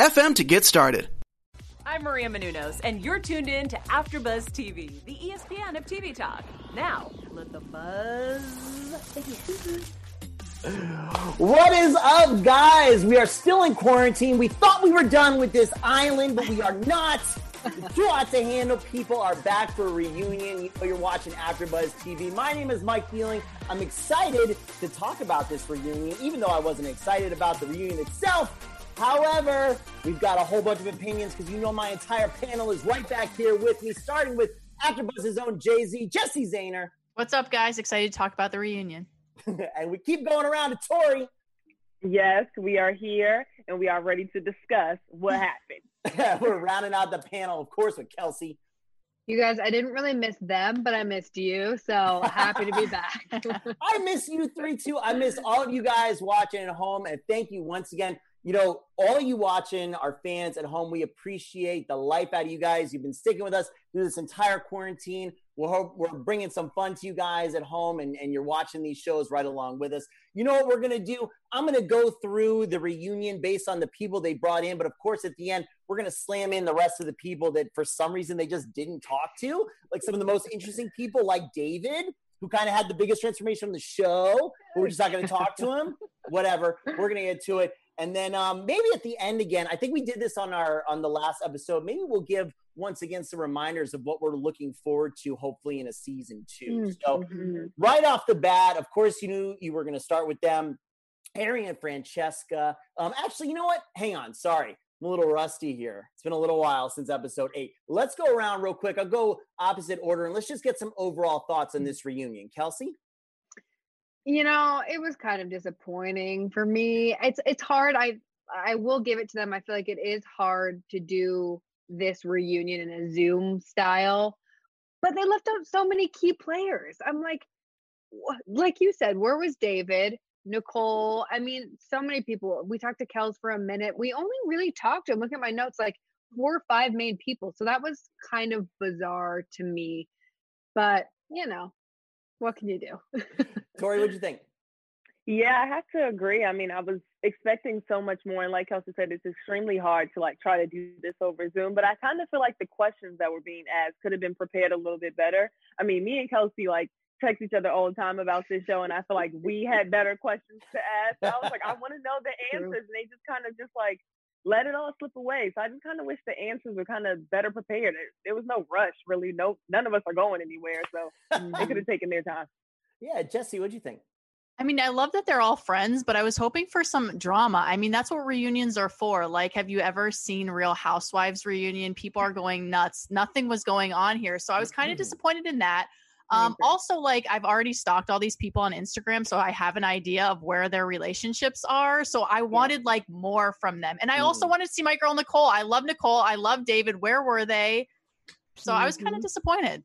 FM to get started. I'm Maria Menounos, and you're tuned in to AfterBuzz TV, the ESPN of TV talk. Now, let the buzz begin. What is up, guys? We are still in quarantine. We thought we were done with this island, but we are not. Too hot to handle. People are back for a reunion. You know, you're watching AfterBuzz TV. My name is Mike Feeling. I'm excited to talk about this reunion, even though I wasn't excited about the reunion itself. However, we've got a whole bunch of opinions because you know my entire panel is right back here with me, starting with AfterBuzz's own Jay Z, Jesse Zahner. What's up, guys? Excited to talk about the reunion. and we keep going around to Tori. Yes, we are here and we are ready to discuss what happened. We're rounding out the panel, of course, with Kelsey. You guys, I didn't really miss them, but I missed you. So happy to be back. I miss you three too. I miss all of you guys watching at home. And thank you once again you know, all you watching, our fans at home, we appreciate the life out of you guys. You've been sticking with us through this entire quarantine. We're, hope, we're bringing some fun to you guys at home, and, and you're watching these shows right along with us. You know what we're going to do? I'm going to go through the reunion based on the people they brought in. But of course, at the end, we're going to slam in the rest of the people that for some reason they just didn't talk to. Like some of the most interesting people, like David, who kind of had the biggest transformation on the show. We're just not going to talk to him. Whatever. We're going to get to it. And then um, maybe at the end again, I think we did this on our on the last episode. Maybe we'll give once again some reminders of what we're looking forward to, hopefully in a season 2 mm-hmm. So right off the bat, of course, you knew you were going to start with them, Harry and Francesca. Um, actually, you know what? Hang on, sorry. I'm a little rusty here. It's been a little while since episode eight. Let's go around real quick. I'll go opposite order and let's just get some overall thoughts on this reunion. Kelsey? You know, it was kind of disappointing for me. It's it's hard. I I will give it to them. I feel like it is hard to do this reunion in a Zoom style, but they left out so many key players. I'm like, like you said, where was David? Nicole. I mean, so many people. We talked to Kelz for a minute. We only really talked to him. Look at my notes, like four or five main people. So that was kind of bizarre to me. But you know, what can you do? Tori, what'd you think? Yeah, I have to agree. I mean, I was expecting so much more, and like Kelsey said, it's extremely hard to like try to do this over Zoom. But I kind of feel like the questions that were being asked could have been prepared a little bit better. I mean, me and Kelsey like text each other all the time about this show, and I feel like we had better questions to ask. I was like, I want to know the answers, and they just kind of just like let it all slip away. So I just kind of wish the answers were kind of better prepared. There, there, was no rush, really. No, none of us are going anywhere, so they could have taken their time. Yeah, Jesse, what do you think? I mean, I love that they're all friends, but I was hoping for some drama. I mean, that's what reunions are for. Like, have you ever seen Real Housewives reunion? People are going nuts. Nothing was going on here. So I was kind of disappointed in that. Um, also, like I've already stalked all these people on Instagram, so I have an idea of where their relationships are. So I wanted like more from them, and I also mm. wanted to see my girl Nicole. I love Nicole. I love David. Where were they? So mm-hmm. I was kind of mm-hmm. disappointed.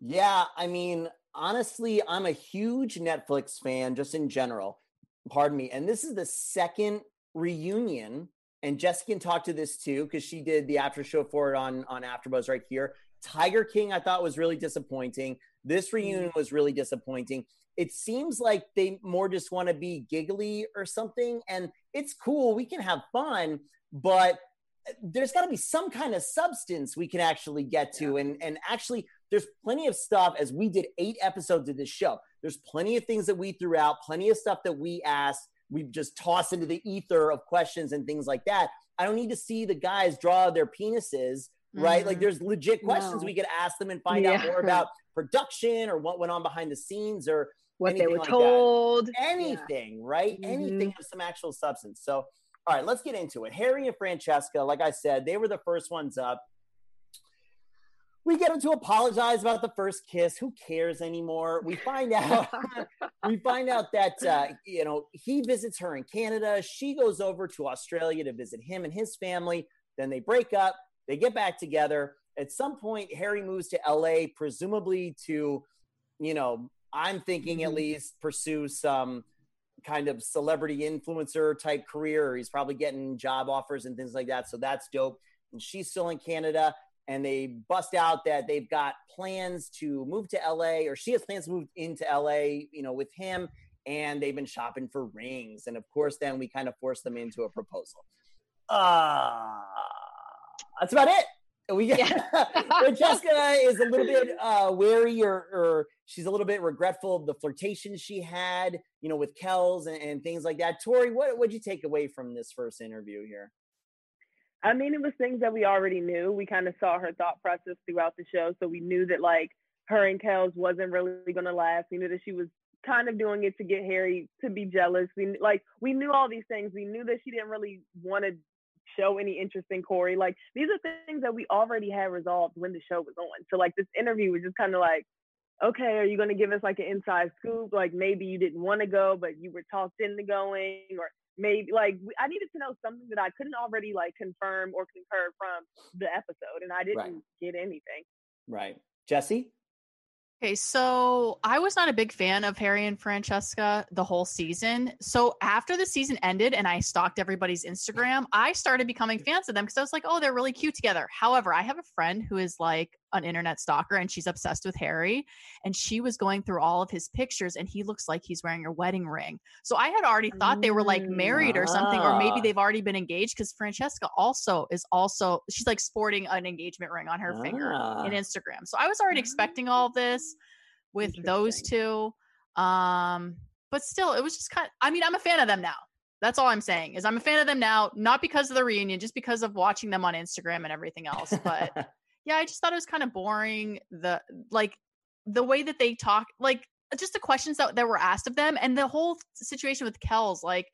Yeah, I mean, honestly, I'm a huge Netflix fan, just in general. Pardon me. And this is the second reunion, and Jessica can talk to this too because she did the after show for it on on AfterBuzz right here. Tiger King, I thought was really disappointing. This mm-hmm. reunion was really disappointing. It seems like they more just want to be giggly or something, and it's cool. We can have fun, but uh, there's got to be some kind of substance we can actually get to, and and actually, there's plenty of stuff. As we did eight episodes of this show, there's plenty of things that we threw out, plenty of stuff that we asked. We just tossed into the ether of questions and things like that. I don't need to see the guys draw their penises right? Mm-hmm. Like there's legit questions no. we could ask them and find yeah. out more about production or what went on behind the scenes or what they were like told. That. Anything, yeah. right? Mm-hmm. Anything of some actual substance. So, all right, let's get into it. Harry and Francesca, like I said, they were the first ones up. we get him to apologize about the first kiss. Who cares anymore? We find out we find out that uh, you know he visits her in Canada. She goes over to Australia to visit him and his family. Then they break up. They get back together. At some point, Harry moves to LA, presumably to, you know, I'm thinking at Mhm. least pursue some kind of celebrity influencer type career. He's probably getting job offers and things like that. So that's dope. And she's still in Canada. And they bust out that they've got plans to move to LA, or she has plans to move into LA, you know, with him. And they've been shopping for rings. And of course, then we kind of force them into a proposal. Uh, that's about it. We Francesca is a little bit uh, wary, or, or she's a little bit regretful of the flirtation she had, you know, with Kelz and, and things like that. Tori, what would you take away from this first interview here? I mean, it was things that we already knew. We kind of saw her thought process throughout the show, so we knew that like her and Kelz wasn't really going to last. We knew that she was kind of doing it to get Harry to be jealous. We like we knew all these things. We knew that she didn't really want to show any interest in Corey. Like these are things that we already had resolved when the show was on. So like this interview was just kind of like, okay, are you going to give us like an inside scoop? Like maybe you didn't want to go, but you were talked into going, or maybe like we- I needed to know something that I couldn't already like confirm or concur from the episode, and I didn't Right. get anything. Right. Jesse? Okay, so I was not a big fan of Harry and Francesca the whole season. So after the season ended and I stalked everybody's Instagram, I started becoming fans of them because I was like, oh, they're really cute together. However, I have a friend who is like an internet stalker and she's obsessed with Harry. And she was going through all of his pictures and he looks like he's wearing a wedding ring. So I had already thought they were like married or something, or Ah. maybe they've already been engaged because Francesca also is also, she's like sporting an engagement ring on her finger Ah. in Instagram. So I was already expecting all this with those two. Um, but still, it was just kind I mean, I'm a fan of them now. That's all I'm saying is I'm a fan of them now, not because of the reunion, just because of watching them on Instagram and everything else. But yeah, I just thought it was kind of boring. The like the way that they talk, like just the questions that, that were asked of them and the whole situation with Kelz, like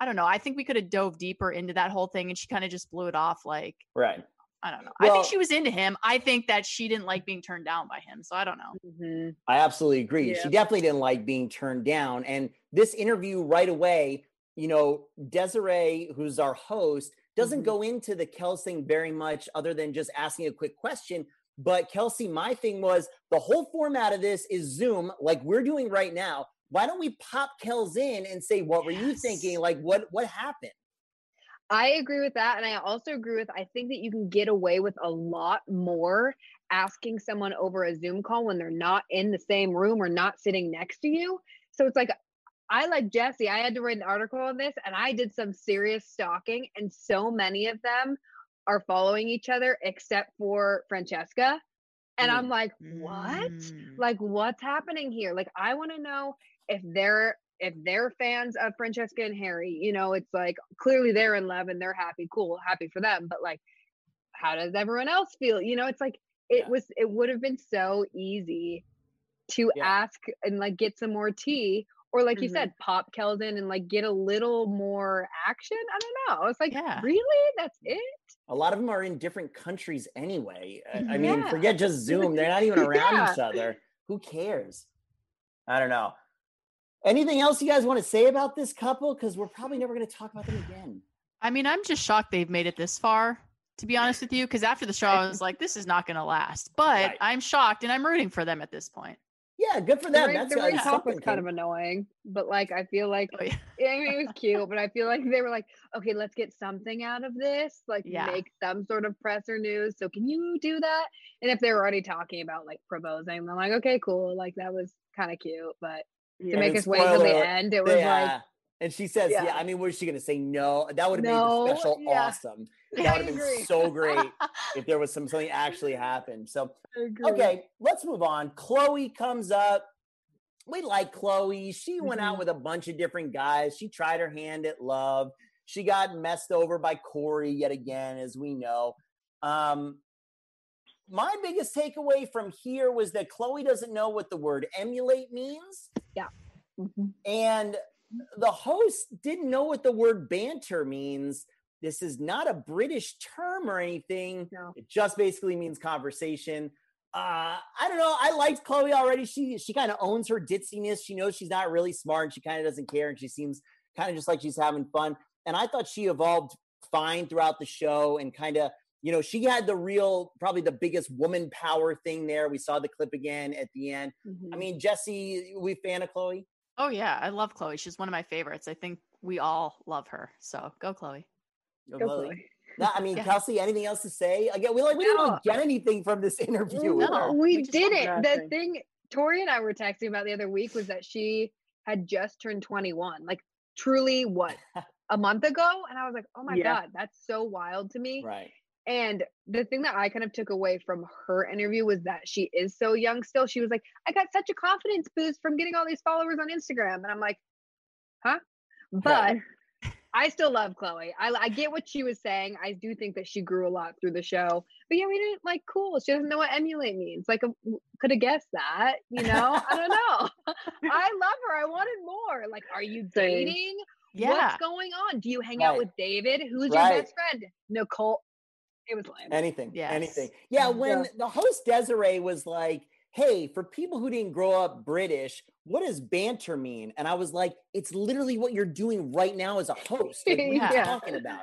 I don't know. I think we could have dove deeper into that whole thing and she kind of just blew it off like right. I don't know. I think she was into him. I think that she didn't like being turned down by him. So I don't know. Mm-hmm. I absolutely agree. Yeah. She definitely didn't like being turned down. And this interview right away, you know, Desiree, who's our host, doesn't Mhm. go into the Kelz thing very much other than just asking a quick question. But Kelsey, my thing was the whole format of this is Zoom, like we're doing right now. Why don't we pop Kelz in and say, what were you thinking? Like what what happened? I agree with that. And I also agree with I think that you can get away with a lot more asking someone over a Zoom call when they're not in the same room or not sitting next to you. So it's like I like Jesse, I had to write an article on this and I did some serious stalking, and so many of them are following each other except for Francesca. And I'm like, what? Mm. like what's happening here like i want to know if they're if they're fans of francesca and harry you know it's like clearly they're in love and they're happy cool happy for them but like how does everyone else feel you know it's like it Yeah. was it would have been so easy to Yeah. ask and like get some more tea or like you Mhm. said pop keldon and like get a little more action i don't know i was like Yeah. really that's it A lot of them are in different countries anyway. I- I Mhm. mean, forget just Zoom. They're not even around Yeah. each other. Who cares? I don't know. Anything else you guys want to say about this couple? Because we're probably never going to talk about them again. I mean, I'm just shocked they've made it this far, to be honest with you, because after the show, I was like, this is not going to last. But Right. I'm shocked and I'm rooting for them at this point. Yeah, good for the them. ring, That's the ring talk was kind of annoying, but like I feel like Oh, yeah. Yeah, I mean, it was cute, but I feel like they were like, okay, let's get something out of this, like Yeah. make some sort of presser news. So can you do that? And if they were already talking about like proposing, I'm like, okay, cool. Like that was kind of cute, but to Yeah. make then us wait till the end, it was Yeah. like, and she says, yeah. Yeah. I mean, what is she going to say? No. That would have No, made the special yeah. awesome. Yeah, That would have been so great if there was some something actually happened. So, okay, let's move on. Chloe comes up. We like Chloe. She went out Mhm. with a bunch of different guys. She tried her hand at love. She got messed over by Corey yet again, as we know. Um, my biggest takeaway from here was that Chloe doesn't know what the word emulate means. Mhm. And the host didn't know what the word banter means. This is not a British term or anything. No. It just basically means conversation. uh, I don't know. I liked Chloe already. She she kind of owns her ditziness. She knows she's not really smart and she kind of doesn't care and she seems kind of just like she's having fun. And I thought she evolved fine throughout the show and kind of you know, she had the real, probably the biggest woman power thing there. We saw the clip again at the end. Mhm. I mean, Jesse, we fan of Chloe? Oh yeah, I love Chloe. She's one of my favorites. I think we all love her. So go Chloe. Or Go Chloe? Chloe. No, I mean, Yeah. Kelsey, anything else to say? Again, we like we didn't No. even get anything from this interview. No. we, we didn't. The thing Tori and I were texting about the other week was that she had just turned 21. Like truly what? a month ago? And I was like, "Oh my Yeah. god, that's so wild to me." Right. And the thing that I kind of took away from her interview was that she is so young still. She was like, I got such a confidence boost from getting all these followers on Instagram. And I'm like, huh? But I still love Chloe. I, I get what she was saying. I do think that she grew a lot through the show. But yeah, we didn't like cool. She doesn't know what emulate means. Like, um, could have guessed that, you know? I don't know. I love her. I wanted more. Like, are you dating? Yeah. What's going on? Do you hang out with David? Who's Right. your best friend? Nicole. It was lame. Anything. Yes. Anything. Yeah, mm-hmm. when Yeah. the host Desiree was like, Hey, for people who didn't grow up British, what does banter mean? And I was like, It's literally what you're doing right now as a host. Like, what are you Yeah. talking about?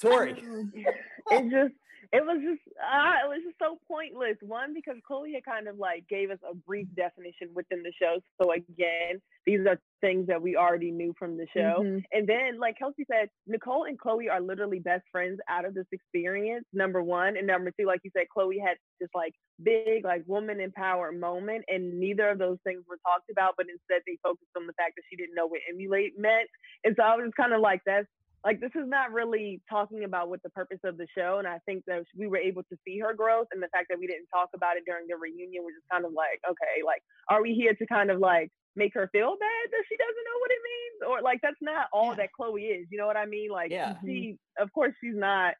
Tori. it just it was just uh, it was just so pointless. One because Chloe had kind of like gave us a brief definition within the show. So again, these are things that we already knew from the show. Mhm. And then, like Kelsey said, Nicole and Chloe are literally best friends out of this experience. Number one, and number two, like you said, Chloe had this like big like woman empowered moment, and neither of those things were talked about. But instead, they focused on the fact that she didn't know what emulate meant. And so I was kind of like, that's like this is not really talking about what the purpose of the show. And I think that we were able to see her growth, and the fact that we didn't talk about it during the reunion was just kind of like, okay, like are we here to kind of like make her feel bad that she doesn't know what it means or like that's not all Yeah. that chloe is you know what i mean like Yeah. Mm-hmm. she of course she's not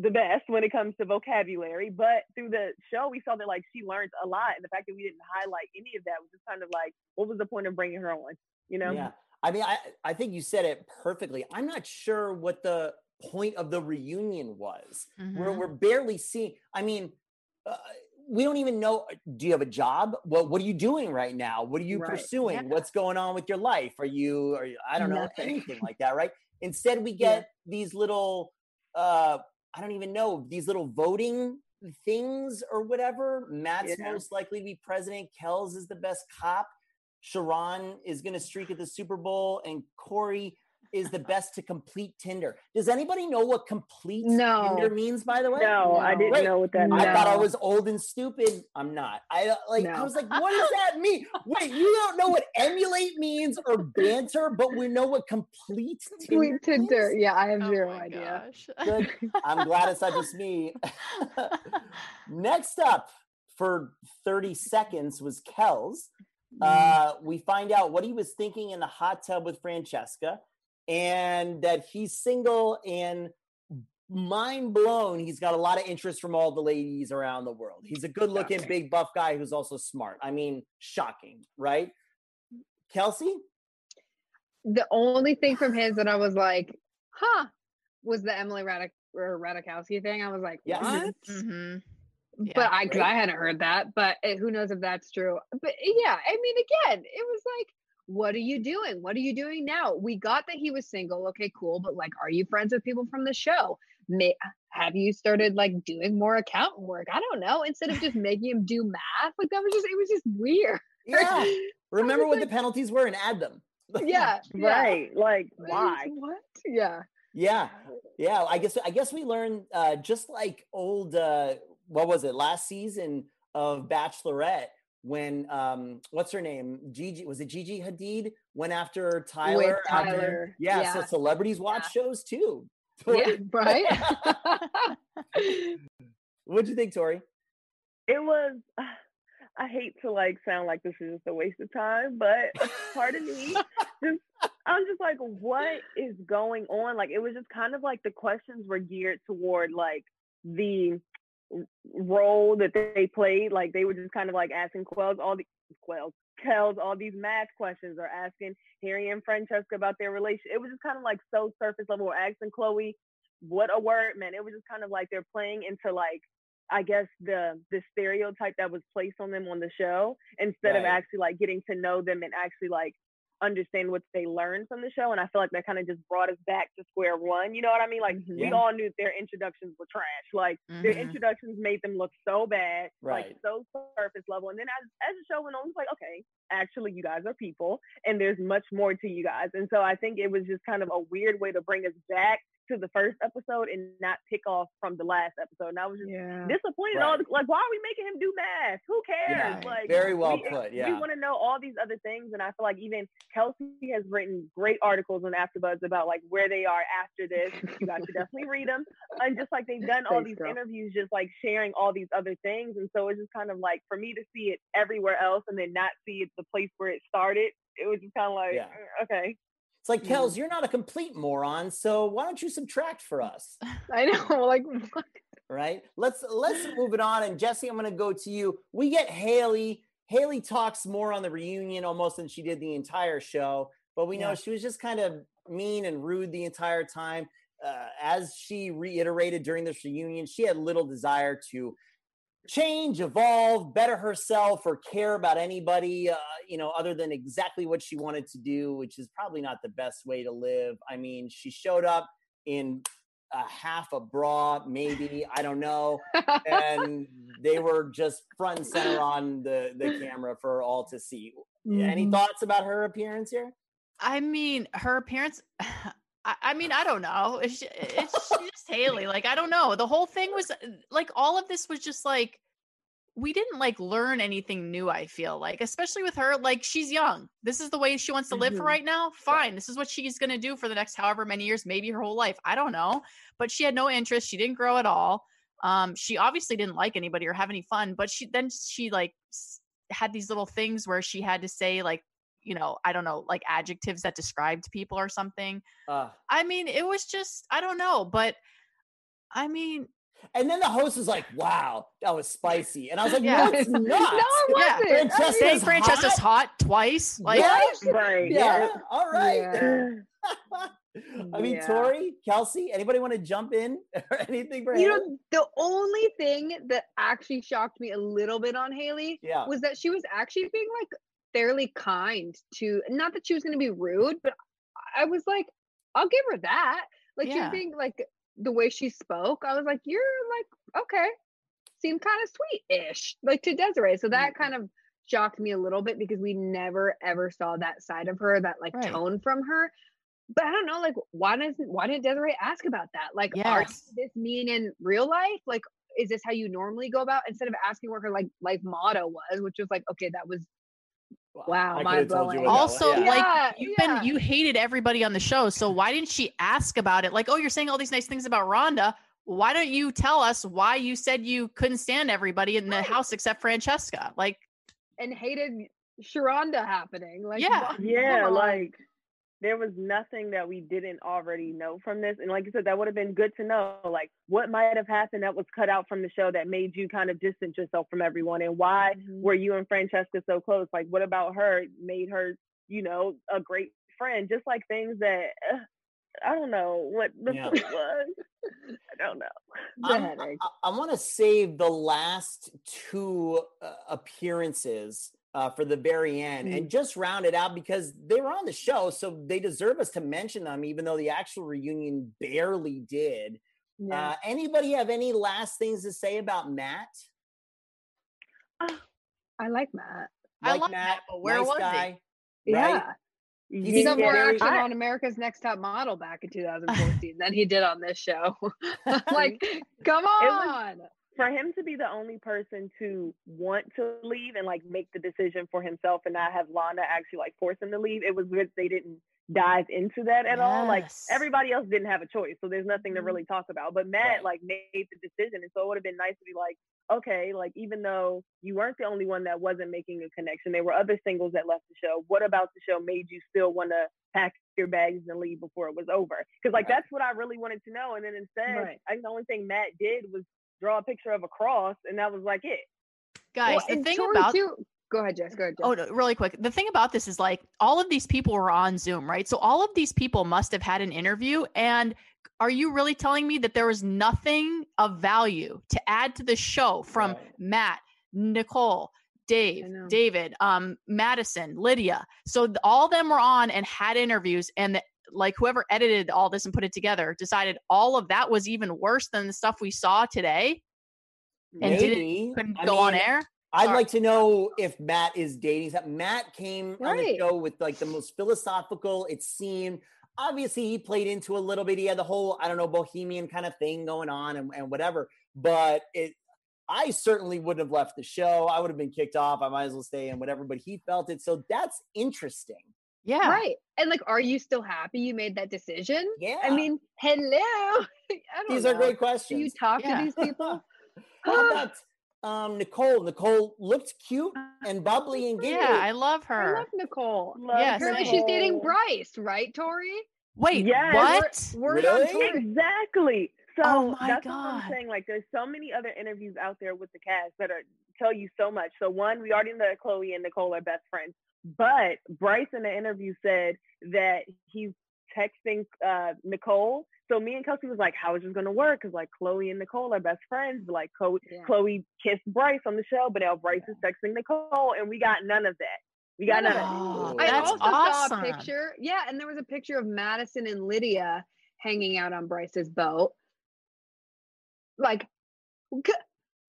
the best when it comes to vocabulary but through the show we saw that like she learned a lot and the fact that we didn't highlight any of that was just kind of like what was the point of bringing her on you know Yeah. I mean, I, I think you said it perfectly. I'm not sure what the point of the reunion was. We're, Mhm. we're barely seeing, I mean, uh, we don't even know. Do you have a job? Well, what are you doing right now? What are you Right. pursuing? Yeah. What's going on with your life? Are you, are you I don't know, Nothing. anything like that, right? Instead, we Yeah. get these little, uh, I don't even know, these little voting things or whatever. Matt's Yeah. most likely to be president. Kelz is the best cop. Sharon is going to streak at the Super Bowl, and Corey is the best to complete Tinder. Does anybody know what complete No. Tinder means? By the way, no, i didn't Right. know what that No. I thought I was old and stupid. I'm not. I like. I was like, what does that mean? Wait, you don't know what emulate means or banter, but we know what complete Tinder Sweet Tinder. means? Yeah, I have Oh zero idea. Good. I'm glad it's not just me. Next up for 30 seconds was Kelz. Uh, we find out what he was thinking in the hot tub with Francesca and that he's single and mind blown. He's got a lot of interest from all the ladies around the world. He's a good looking, big buff guy who's also smart. I mean, shocking, right? Kelsey? The only thing from his that I was like, huh, was the Emily Radik or Radikowski thing. I was like, Yes. what? hmm Yeah, but I, cause right. I hadn't heard that, but eh, who knows if that's true. But yeah, I mean, again, it was like, what are you doing? What are you doing now? We got that he was single. Okay, cool. But like, are you friends with people from the show? May, have you started like doing more accountant work? I don't know. Instead of just making him do math, like that was just, it was just weird. Yeah. Remember what like- the penalties were and add them. yeah. yeah. right like why What? Yeah. Yeah, yeah. I guess I guess we learned uh, just like old. Uh, what was it last season of Bachelorette when um, what's her name? Gigi was it Gigi Hadid went after Tyler? after- Tyler, yeah, So celebrities watch shows too. Yeah. Right. What'd you think, Tori? it was i hate to like sound like this is just a waste of time but part of me just i'm just like what is going on like it was just kind of like the questions were geared toward like the r- role that they played like they were just kind of like asking Kelz all the Kelz Kelz all these math questions or asking Harry and Francesca about their relation. It was just kind of like so surface level. Or asking Chloe what a word meant. It was just kind of like they're playing into like I guess the the stereotype that was placed on them on the show instead of actually like getting to know them and actually like understand what they learned from the show. And I feel like that kind of just brought us back to square one. You know what I mean? Like Mhm. we all knew their introductions were trash. Like their Mhm. introductions made them look so bad, Right. like so surface level. And then as as the show went on, it's like, okay, actually you guys are people and there's much more to you guys. And so I think it was just kind of a weird way to bring us back to the first episode and not pick off from the last episode. And I was just Yeah. disappointed. Right. All the, like, why are we making him do math? Who cares? Yeah, Like, very well we, put, We want to know all these other things, and I feel like even Kelsey has written great articles on AfterBuzz about like where they are after this. You guys should definitely read them. And just like they've done all Thanks, these girl. interviews, just like sharing all these other things, and so it's just kind of like for me to see it everywhere else and then not see it the place where it started. It was just kind of like, Yeah. "Mm, okay. It's like. Kelz, you're not a complete moron, so why don't you subtract for us? I know. Like, what? Right? Let's let's move it on. And Jesse, I'm gonna go to you. We get Haley. Haley talks more on the reunion almost than she did the entire show, but we know Yeah. she was just kind of mean and rude the entire time. Uh, as she reiterated during this reunion, she had little desire to change, evolve, better herself, or care about anybody, uh, you know, other than exactly what she wanted to do, which is probably not the best way to live. I mean, she showed up in a half a bra, maybe, I don't know. And they were just front and center on the, the camera for all to see. Any Mhm. thoughts about her appearance here? I mean, her appearance. I, I mean, I don't know. It's, it's just Haley. Like, I don't know. The whole thing was uh, like all of this was just like we didn't like learn anything new. I feel like, especially with her, like she's young. This is the way she wants to live for Mhm. right now. Fine. This is what she's gonna do for the next however many years, maybe her whole life. I don't know. But she had no interest. She didn't grow at all. Um, she obviously didn't like anybody or have any fun. But she then she like had these little things where she had to say like you know, I don't know, like adjectives that described people or something. Uh, I mean, it was just, I don't know, but I mean, and then the host was like, wow, that was spicy. And I was like, Yeah. no, it's not. No, it wasn't. Francesca- I mean, saying Is Francesca's hot, twice, like, Yeah. Right. Yeah. All right. Yeah. I mean, Yeah. Tori, Kelsey, anybody want to jump in or anything for You Haley? know, the only thing that actually shocked me a little bit on Haley Yeah. was that she was actually being like fairly kind to not that she was going to be rude, but I was like, I'll give her that. Like she Yeah. was being like the way she spoke, I was like, you're like, okay, seemed kind of sweet-ish, like to Desiree. So that mm-hmm. kind of shocked me a little bit because we never ever saw that side of her, that like Right. tone from her. But I don't know, like why doesn't why didn't Desiree ask about that? Like, are this mean in real life? Like, is this how you normally go about? Instead of asking what her like life motto was, which was like, okay, that was Wow, I mind could've you blowing. what that was. also Yeah. like Yeah, you've yeah. been, you hated everybody on the show. So why didn't she ask about it? Like, oh, you're saying all these nice things about Rhonda. Why don't you tell us why you said you couldn't stand everybody in the Right. house except Francesca? Like, and hated Sharonda happening. Like, Yeah. Yeah, like there was nothing that we didn't already know from this. And like you said, that would have been good to know. Like what might have happened that was cut out from the show that made you kind of distance yourself from everyone and why Mhm. were you and Francesca so close? Like what about her made her, you know, a great friend? Just like things that uh, I don't know what the Yeah. was. I don't know. the I'm- I, want to save the last two uh, appearances uh, for the very end Mm. and just round it out because they were on the show, so they deserve us to mention them, even though the actual reunion barely did. Yeah. Uh, anybody have any last things to say about Matt? I like Matt. I like Matt, but where nice was he? right? Yeah. He He's got more action I- on America's Next Top Model back in 2014 than he did on this show. like, come was- on. For him to be the only person to want to leave and like make the decision for himself and not have Lana actually like force him to leave, it was good they didn't dive into that at all. Like everybody else didn't have a choice, so there's nothing to Mhm. really talk about. But Matt Right. like made the decision, and so it would have been nice to be like, okay, like even though you weren't the only one that wasn't making a connection, there were other singles that left the show. What about the show made you still want to pack your bags and leave before it was over? Because like Right. that's what I really wanted to know. And then instead, Right. I think the only thing Matt did was draw a picture of a cross, and that was like it. guys, Well, the thing Tori, about too, go ahead, Jess. Go ahead, Jess. Oh, no, really quick. The thing about this is like all of these people were on Zoom, right? So all of these people must have had an interview. And are you really telling me that there was nothing of value to add to the show from Right. Matt, Nicole, Dave. David, um, Madison, Lydia? So th- all of them were on and had interviews, and the, like whoever edited all this and put it together decided all of that was even worse than the stuff we saw today and didn't couldn't I go on air. I'd Sorry. like to know if Matt is dating. Matt came on the show with like the most philosophical. It seemed obviously he played into a little bit. He had the whole I don't know bohemian kind of thing going on and, and whatever. But it, I certainly wouldn't have left the show. I would have been kicked off. I might as well stay and whatever. But he felt it, so that's interesting. Yeah. Right. And like, are you still happy you made that decision? Yeah, I mean, hello. I don't these know. are great Do questions. you talk Yeah. to these people? How about um, Nicole? Nicole looked cute and bubbly and giggly. Yeah, I love her. I love Nicole. Love Yes, Apparently, same. she's dating Bryce, right, Tori? Wait, Yes. what? Word Really? on Tori. Exactly. So Oh my that's what God. I'm saying. Like, there's so many other interviews out there with the cast that are tell you so much. So one, we already know that Chloe and Nicole are best friends, but Bryce in the interview said that he's texting uh, Nicole. So me and Kelsey was like, "How is this going to work?" Because like Chloe and Nicole are best friends. But, like Chloe, Yeah. Chloe kissed Bryce on the show, but now Bryce is texting Nicole, and we got none of that. We got None none of of Oh. I also awesome. saw a picture. Yeah, and there was a picture of Madison and Lydia hanging out on Bryce's boat. Like, c-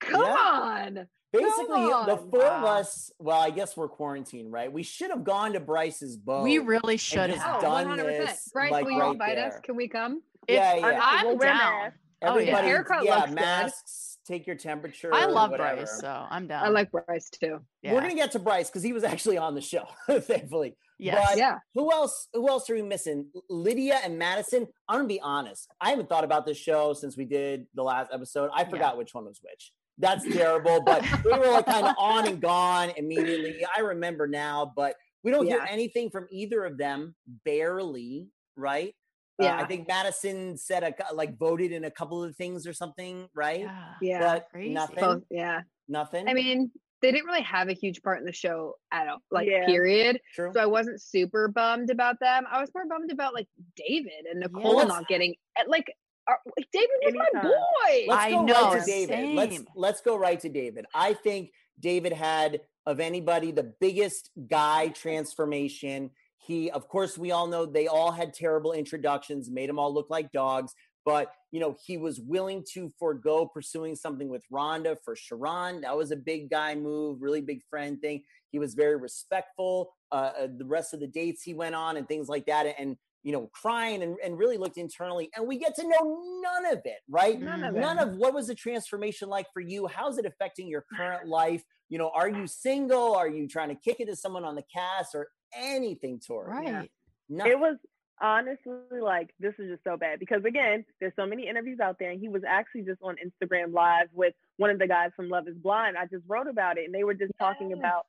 come Yeah. on. Basically, the on. four of us. Well, I guess we're quarantined, right? We should have gone to Bryce's boat. We really should have. Oh, done 100%. this, Bryce, like, will you right invite us? Can we come? If- yeah, yeah. I'm- we'll down. masks. Oh, yeah. Haircut yeah, looks good. masks. Take your temperature. I love. Bryce, so I'm down. I like Bryce too. Yeah. We're gonna get to Bryce because he was actually on the show, thankfully. yes. but- Yeah. Who else? Who else are we missing? Lydia and Madison. I'm gonna be honest. I haven't thought about this show since we did the last episode. I forgot which one was which. That's terrible. But we were like kind of on and gone immediately. I remember now, but we don't hear anything from either of them. Barely, right? Uh, I think Madison said a, like voted in a couple of things or something, right? Yeah. Yeah. But Crazy. nothing. Both, yeah. Nothing. I mean, they didn't really have a huge part in the show at all, like Yeah. period. true. So I wasn't super bummed about them. I was more bummed about like David and Nicole Yes. not getting eh, like uh, David was my boy. Let's I go know, right to David. Let's let's go right to David. I think David had of anybody the biggest guy transformation. He, of course, we all know they all had terrible introductions, made them all look like dogs. But you know, he was willing to forego pursuing something with Rhonda for Sharon. That was a big guy move, really big friend thing. He was very respectful. Uh, uh, the rest of the dates he went on and things like that, and you know, crying and, and really looked internally. And we get to know none of it, right? None of none it. of what was the transformation like for you how's it affecting your current life you know are you single are you trying to kick it to someone on the cast or anything tori Right. Yeah. It was honestly like this is just so bad because again, there's so many interviews out there, and he was actually just on Instagram Live with one of the guys from Love Is Blind. I just wrote about it, and they were just talking about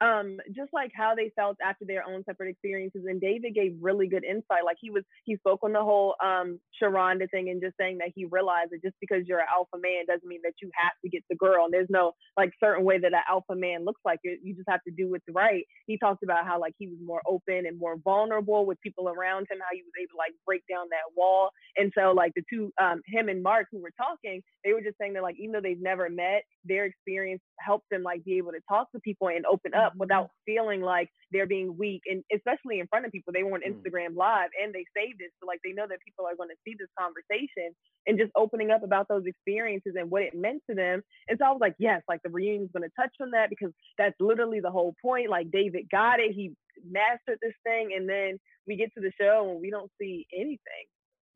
um just like how they felt after their own separate experiences and david gave really good insight like he was he spoke on the whole um sharonda thing and just saying that he realized that just because you're an alpha man doesn't mean that you have to get the girl and there's no like certain way that an alpha man looks like it you just have to do what's right. He talked about how like he was more open and more vulnerable with people around him how he was able to like break down that wall and so like the two um him and mark who were talking they were just saying that like even though they've never met their experience helped them like be able to talk to people and open up without feeling like they're being weak and especially in front of people they were on Mm. instagram live and they saved it so like they know that people are going to see this conversation and just opening up about those experiences and what it meant to them and so i was like yes like the reunion's going to touch on that because that's literally the whole point like david got it he mastered this thing and then we get to the show and we don't see anything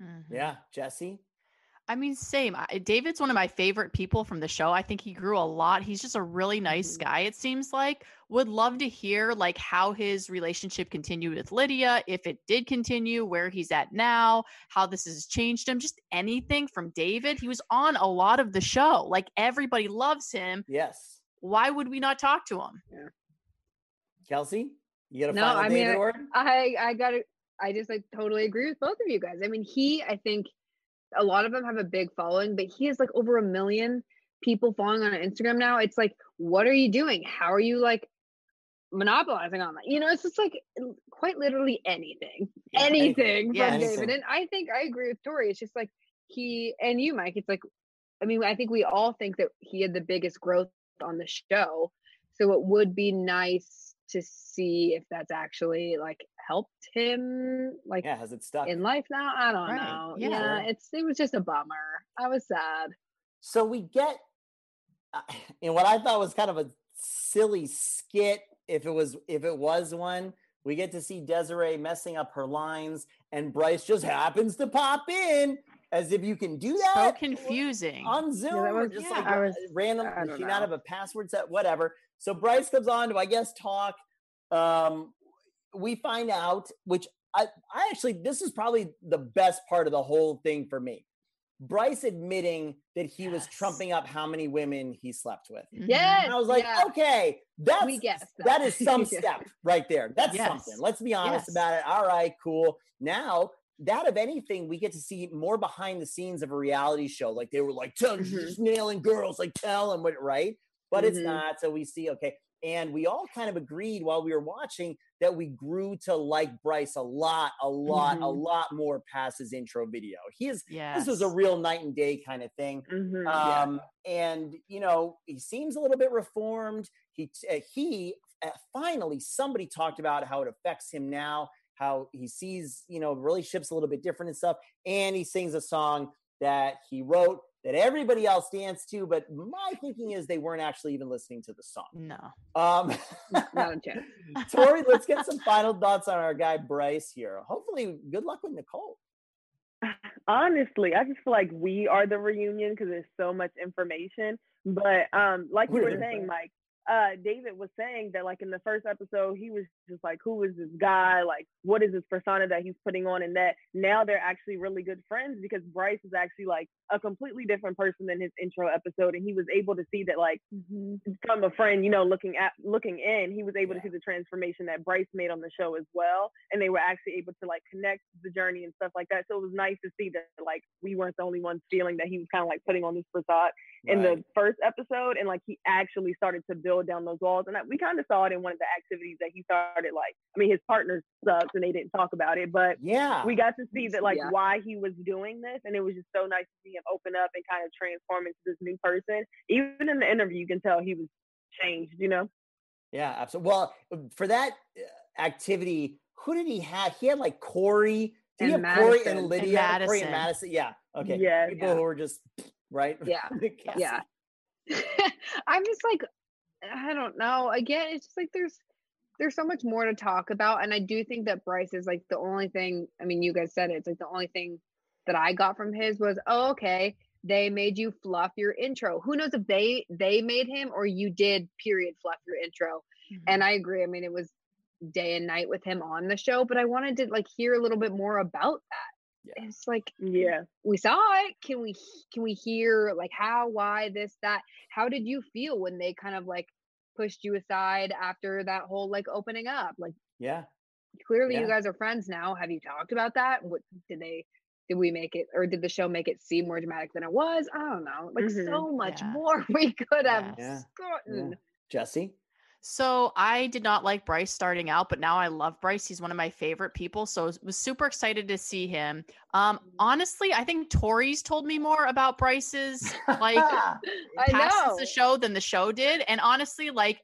Mhm. yeah jesse I mean, same. I, David's one of my favorite people from the show. I think he grew a lot. He's just a really nice Mhm. guy. It seems like. Would love to hear like how his relationship continued with Lydia, if it did continue, where he's at now, how this has changed him. Just anything from David. He was on a lot of the show. Like everybody loves him. yes Why would we not talk to him? kelsey you got a No, final I mean, david I- word I I got to I just like totally agree with both of you guys. I mean, he I think a lot of them have a big following, but he has like over a million people following on Instagram now. It's like, what are you doing? How are you like monopolizing on that? You know, it's just like quite literally anything, Yeah, anything from Yes. David. And I think I agree with Tori. It's just like he and you, Mike. It's like, I mean, I think we all think that he had the biggest growth on the show. So it would be nice to see if that's actually like helped him, like Yeah, has it stuck? in life now. I don't Right, know. yeah. Yeah. it's it was just a bummer. I was sad. So we get uh, in what I thought was kind of a silly skit. If it was, if it was one, we get to see Desiree messing up her lines, and Bryce just happens to pop in as if you can do that. So confusing. on Zoom or was- just yeah. like I was- random. I Does don't she not have a password set? Whatever. So Bryce comes on to, I guess, talk. Um, we find out, which I, I actually, this is probably the best part of the whole thing for me. Bryce admitting that he was trumping up how many women he slept with. Mhm. Yes. And I was like, yeah. okay, that's We guessed that that. is some step right there. That's Yes. something. Let's be honest Yes. about it. All right, cool. Now that if anything, we get to see more behind the scenes of a reality show. Like they were like, tell, Mhm. nailing girls, like tell them what, right? But it's Mhm. not. So we see, okay. And we all kind of agreed while we were watching that we grew to like Bryce a lot, a lot, a Mhm. lot more past his intro video. He is Yes. this was a real night and day kind of thing. Mhm. Um, and you know, he seems a little bit reformed. He uh, he uh, finally somebody talked about how it affects him now, how he sees you know relationships a little bit different and stuff. And he sings a song that he wrote that everybody else danced to, but my thinking is they weren't actually even listening to the song. no. Um, Not a chance. Tori, let's get some final thoughts on our guy Bryce here. Hopefully, good luck with Nicole. Honestly, I just feel like we are the reunion because there's so much information. But um, like you were saying. Mike, uh, David was saying that like in the first episode, he was just like, "Who is this guy? Like, what is this persona that he's putting on?" And that now they're actually really good friends because Bryce is actually like a completely different person than his intro episode, and he was able to see that like from a friend, you know, looking at looking in, he was able Yeah. to see the transformation that Bryce made on the show as well, and they were actually able to like connect the journey and stuff like that. So it was nice to see that like we weren't the only ones feeling that he was kind of like putting on this facade in the first episode, and like he actually started to build down those walls, and I, we kind of saw it in one of the activities that he started. Like, I mean, his partner sucks and they didn't talk about it, but yeah, we got to see that like Yeah. why he was doing this and it was just so nice to see him open up and kind of transform into this new person even in the interview you can tell he was changed you know Yeah, absolutely. Well, for that uh, activity, who did he have? He had like Corey. Did he And have Corey Madison. and And Lydia? Corey and Madison. Madison. Yeah. Okay. Yes. People Yeah. who were just right. Yeah. Yeah. I'm just like, I don't know. Again, it's just like there's there's so much more to talk about, and I do think that Bryce is like the only thing. I mean, you guys said it. It's like the only thing that I got from his was, oh, okay, they made you fluff your intro. Who knows if they they made him or you did period fluff your intro. Mm-hmm. And I agree. I mean, it was day and night with him on the show, but I wanted to like hear a little bit more about that. Yeah. It's like yeah we saw it can we can we hear like how why this that how did you feel when they kind of like pushed you aside after that whole like opening up like Yeah. clearly Yeah. you guys are friends now have you talked about that what did they did we make it or did the show make it seem more dramatic than it was i don't know like Mhm. so much Yeah. more we could have gotten. Jesse. So I did not like Bryce starting out, but now I love Bryce. He's one of my favorite people. So I was- super excited to see him. Um, honestly, I think Tori's told me more about Bryce's like I past know. the show than the show did. And honestly, like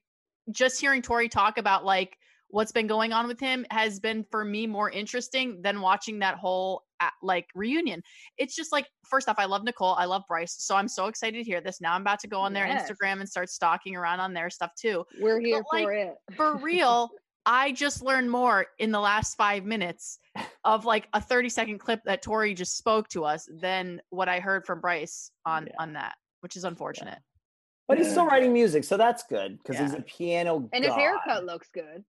just hearing Tori talk about like what's been going on with him has been for me more interesting than watching that whole uh, like reunion. It's just like first off, I love Nicole, I love Bryce, so I'm so excited to hear this. Now I'm about to go on their Yes. Instagram and start stalking around on their stuff too. we're here like, for it For real, I just learned more in the last five minutes of like a 30 second clip that Tori just spoke to us than what I heard from Bryce on Yeah. on that, which is unfortunate. But he's still writing music, so that's good because he's a piano. and his haircut looks good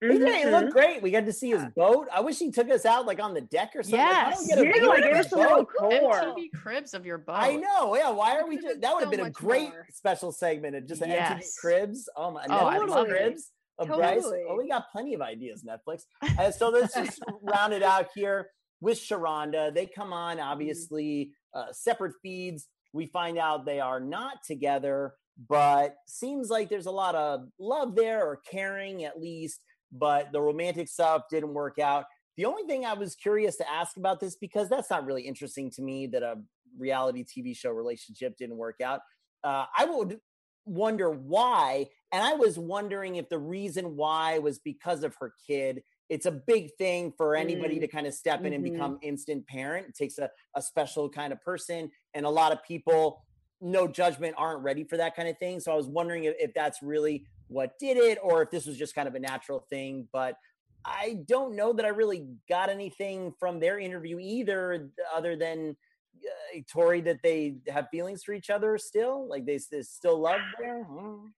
He did. He Mhm. looked great. We got to see his boat. I wish he took us out like on the deck or something. Like, I don't Yes. get a Yeah, like, of give his us a little MTV Cribs of your boat. I know. Yeah. Why are we just? That would have so been a great more. special segment of just an MTV Cribs. Oh my! Oh, I love. Cribs of Bryce. Totally. Oh, we got plenty of ideas. Netflix. Uh, so let's just round it out here with Sharonda. They come on, Mm-hmm. obviously, uh, separate feeds. We find out they are not together, but seems like there's a lot of love there or caring at least. But the romantic stuff didn't work out. The only thing I was curious to ask about this because that's not really interesting to me that a reality TV show relationship didn't work out. Uh, I would wonder why, and I was wondering if the reason why was because of her kid. It's a big thing for anybody Mm. to kind of step in and Mhm. become instant parent. It takes a, a special kind of person, and a lot of people, no judgment, aren't ready for that kind of thing. So I was wondering if, if that's really what did it, or if this was just kind of a natural thing. But I don't know that I really got anything from their interview either, other than uh, Tori that they have feelings for each other still, like they, they still love there. Mm.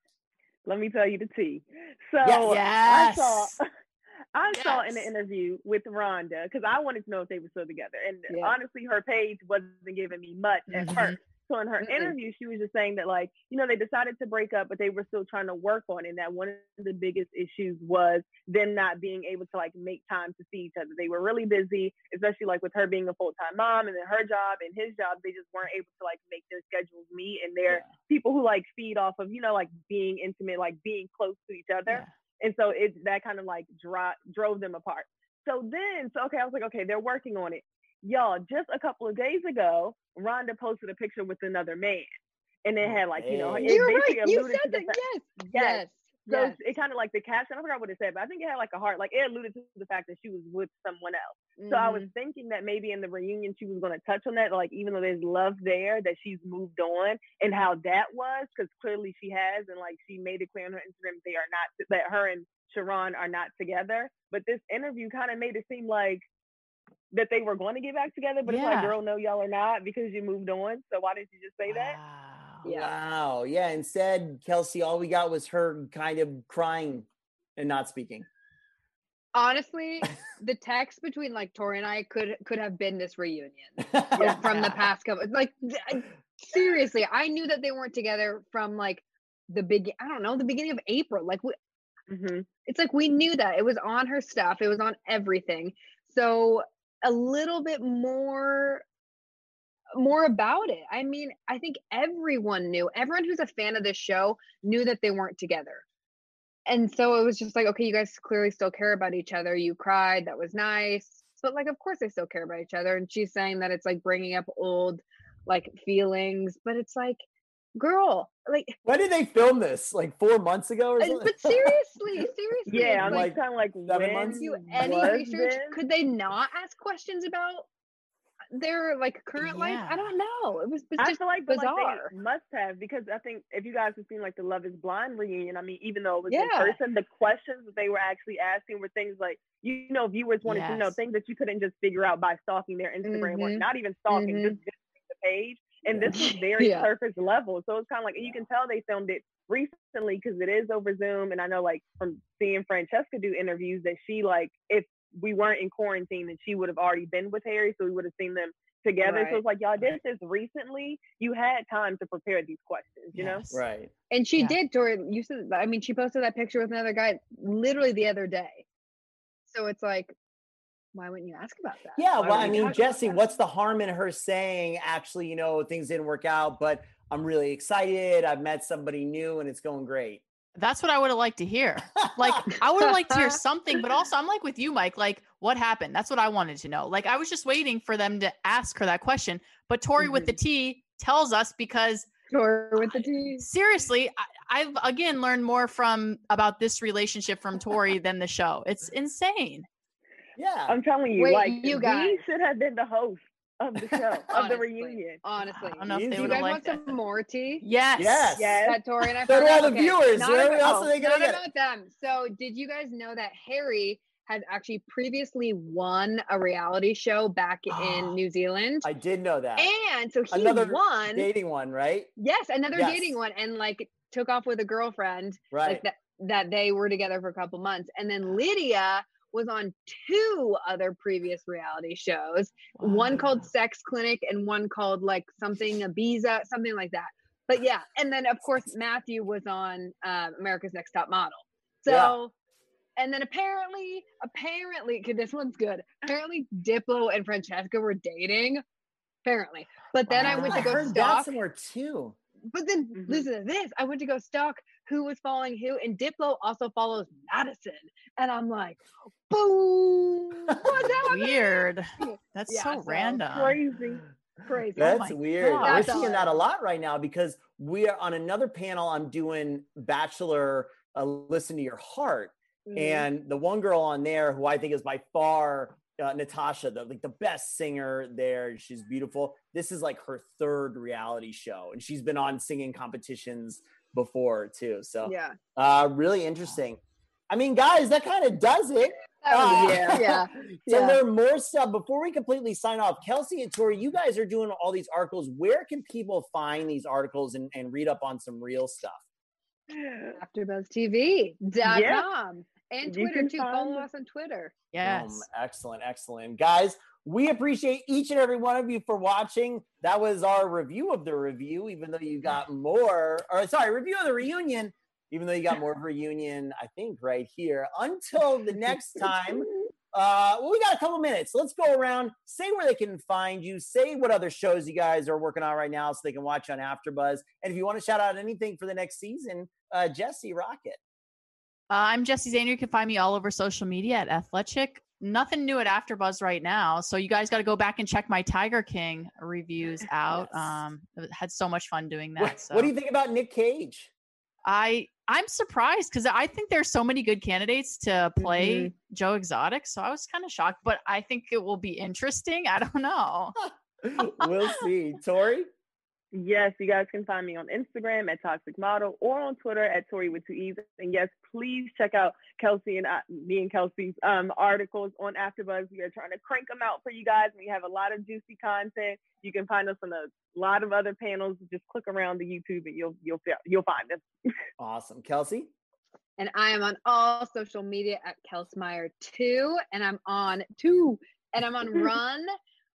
Let me tell you the tea. So Yes. I saw I saw in the interview with Rhonda because I wanted to know if they were still together. And Yeah. honestly, her page wasn't giving me much at Mhm. first. So in her Mm-mm. interview, she was just saying that like, you know, they decided to break up, but they were still trying to work on it. And that one of the biggest issues was them not being able to like make time to see each other. They were really busy, especially like with her being a full time mom and then her job and his job, they just weren't able to like make their schedules meet. And they're Yeah. people who like feed off of, you know, like being intimate, like being close to each other. Yeah. And so it that kind of like dro- drove them apart. So then, so okay, I was like, okay, they're working on it. Y'all, just a couple of days ago, Rhonda posted a picture with another man. And it had like, you know, Hey. it You're basically right. You alluded to said the that. fact Yes. Yes. Yes. so yes. it kind of like the caption, I forgot what it said, but I think it had like a heart, like it alluded to the fact that she was with someone else. So I was Mhm. thinking that maybe in the reunion she was going to touch on that, like even though there's love there, that she's moved on and how that was, because clearly she has, and like she made it clear on her Instagram they are not that her and Sharron are not together. But this interview kind of made it seem like that they were going to get back together, but it's like, girl, no, y'all are not because you moved on. So why didn't you just say that? Wow. Yeah. Wow. Yeah. Instead, Kelsey, all we got was her kind of crying and not speaking. Honestly, the text between like Tori and I could could have been this reunion Yeah. from the past couple. Like seriously, I knew that they weren't together from like the big. I don't know the beginning of April. Like we, hmm it's like we knew that it was on her stuff. It was on everything. So a little bit more more about it. I mean, I think everyone knew. Everyone who's a fan of this show knew that they weren't together. And so it was just like, okay, you guys clearly still care about each other. You cried, that was nice. But like of course they still care about each other and she's saying that it's like bringing up old like feelings, but it's like girl, like when did they film this? Like four months ago or uh, something? but seriously, seriously. Yeah, I'm like like kind of like seven when months? you any research this? could they not ask questions about their like current life i don't know it was, it was I just feel like, but like bizarre. they must have because I think if you guys have seen like the Love Is Blind reunion, I mean, even though it was in person, the questions that they were actually asking were things like, you know, viewers wanted to know things that you couldn't just figure out by stalking their Instagram or Mhm. not even stalking, Mhm. just visiting the page. And this was very Yeah. surface level, so it's kind of like you can tell they filmed it recently because it is over Zoom, and I know like from seeing Francesca do interviews that she like if we weren't in quarantine, then she would have already been with Harry, so we would have seen them together. So it's like y'all did this recently. You had time to prepare these questions, you know? Right. and she Yeah. did tori you said i mean she posted that picture with another guy literally the other day so it's like why wouldn't you ask about that Yeah, Why well, I mean, Jesse, what's the harm in her saying, actually, you know, things didn't work out, but I'm really excited. I've met somebody new and it's going great. That's what I would have liked to hear. Like, I would have liked to hear something, but also I'm like with you, Mike. Like, what happened? That's what I wanted to know. Like, I was just waiting for them to ask her that question. But Tori with the mm-hmm. T tells us because Tori with the T. seriously, I, I've again learned more from about this relationship from Tori than the show. It's insane. Yeah. I'm telling you, Wait, like you we should have been the host of the show, of the reunion. honestly I don't know if You they you guys have want liked it. some more tea Yes. Yes. Yes. that Tori and I So do found all the Okay, viewers. not Where about- else are they gonna not get? about them. So, did you guys know that Harry had actually previously won a reality show back in New Zealand? I did know that. and so he Another won. dating one, right? Yes, another Yes. dating one, and like took off with a girlfriend. Right. Like that that they were together for a couple months, and then Lydia was on two other previous reality shows. One called Sex Clinic and one called like something Ibiza, something like that. But yeah, and then of course Matthew was on um, America's Next Top Model. So, Yeah. and then apparently, apparently, 'kay, this one's good. Apparently, Diplo and Francesca were dating. Apparently, but then I went to go heard that somewhere too. but then Mhm. listen to this. I went to go stalk who was following who, and Diplo also follows Madison. And I'm like, boom. What's happening? Weird. That's Yeah, so so random. Crazy. Crazy. That's my weird. God. We're seeing that a lot right now because we are on another panel. I'm doing Bachelor uh, Listen to Your Heart. Mhm. And the one girl on there who I think is by far uh, Natasha, the like the best singer there. She's beautiful. This is like her third reality show, and she's been on singing competitions before too. So yeah. uh, really interesting. I mean, guys, that kind of does it. Oh, Uh, yeah. Yeah. So Yeah. there are more stuff. Before we completely sign off, Kelsey and Tori, you guys are doing all these articles. Where can people find these articles and, and read up on some real stuff? AfterBuzzTV.com Yeah. and Twitter too. Follow us- us on Twitter. Yes. Um, excellent, excellent. Guys, we appreciate each and every one of you for watching. That was our review of the review, even though you got more, or sorry, review of the reunion, even though you got more of a reunion, I think, right here. Until the next time, uh, well, we got a couple minutes. Let's go around, say where they can find you, say what other shows you guys are working on right now so they can watch on AfterBuzz. And if you want to shout out anything for the next season, uh, Jesse Rocket. Uh, I'm Jesse Zahner. You can find me all over social media at Athletic. Nothing new at AfterBuzz right now, so you guys got to go back and check my Tiger King reviews out. Yes. Um, had so much fun doing that. What, so what do you think about Nick Cage? I I'm surprised because I think there's so many good candidates to play Mm-hmm. Joe Exotic. So I was kind of shocked, but I think it will be interesting. I don't know. we'll see. Tori? Yes, you guys can find me on Instagram at Toxic Model or on Twitter at Tori with two E's. And yes, please check out Kelsey and I, me and Kelsey's um, articles on AfterBuzz. We are trying to crank them out for you guys. We have a lot of juicy content. You can find us on a lot of other panels. Just click around the YouTube and you'll you'll you'll find us. Awesome. Kelsey? And I am on all social media at Kelsmeyer2. And I'm on two. And I'm on Run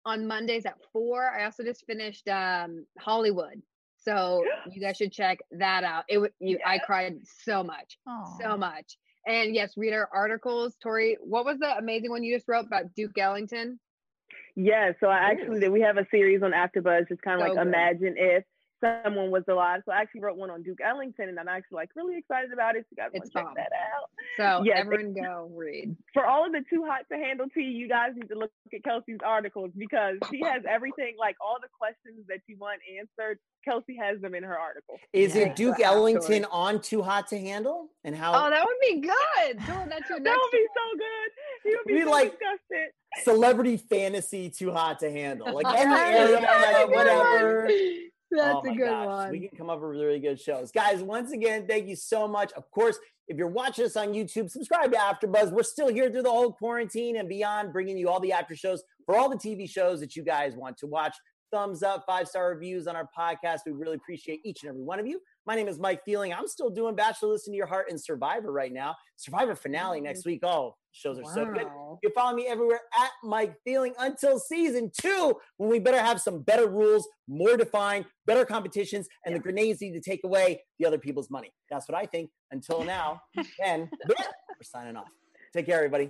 on Mondays at four. I also just finished um, Hollywood. So you guys should check that out. It wa- you I cried so much. So much. And yes, read our articles. Tori, what was the amazing one you just wrote about Duke Ellington? Yeah, so I actually did. We have a series on AfterBuzz, just kind of So like good. imagine if someone was alive. So I actually wrote one on Duke Ellington, and I'm actually like really excited about it. So you guys want to check that out. So Yes, everyone go read. For all of the too hot to handle tea, you guys need to look at Kelsey's articles because she has everything, like all the questions that you want answered. Kelsey has them in her article. Is Yeah. it Duke Wow, Ellington Tori. on Too Hot to Handle? And how Oh, that would be good. Doing that your That would be so good. You would be We so like- disgusted. celebrity fantasy Too Hot to Handle? Like Yes, every area, that's a like, whatever. One. That's oh a good gosh, one. We can come up with really good shows. Guys, once again, thank you so much. Of course, if you're watching us on YouTube, subscribe to AfterBuzz. We're still here through the whole quarantine and beyond, bringing you all the after shows for all the TV shows that you guys want to watch. Thumbs up, five star reviews on our podcast. We really appreciate each and every one of you. My name is Mike Feeling. I'm still doing Bachelor Listen to Your Heart and Survivor right now. Survivor finale next week. Oh, shows are so good. You follow me everywhere at Mike Feeling until season two, when we better have some better rules, more defined, better competitions, and the grenades need to take away the other people's money. That's what I think. Until now, then we're signing off. Take care, everybody.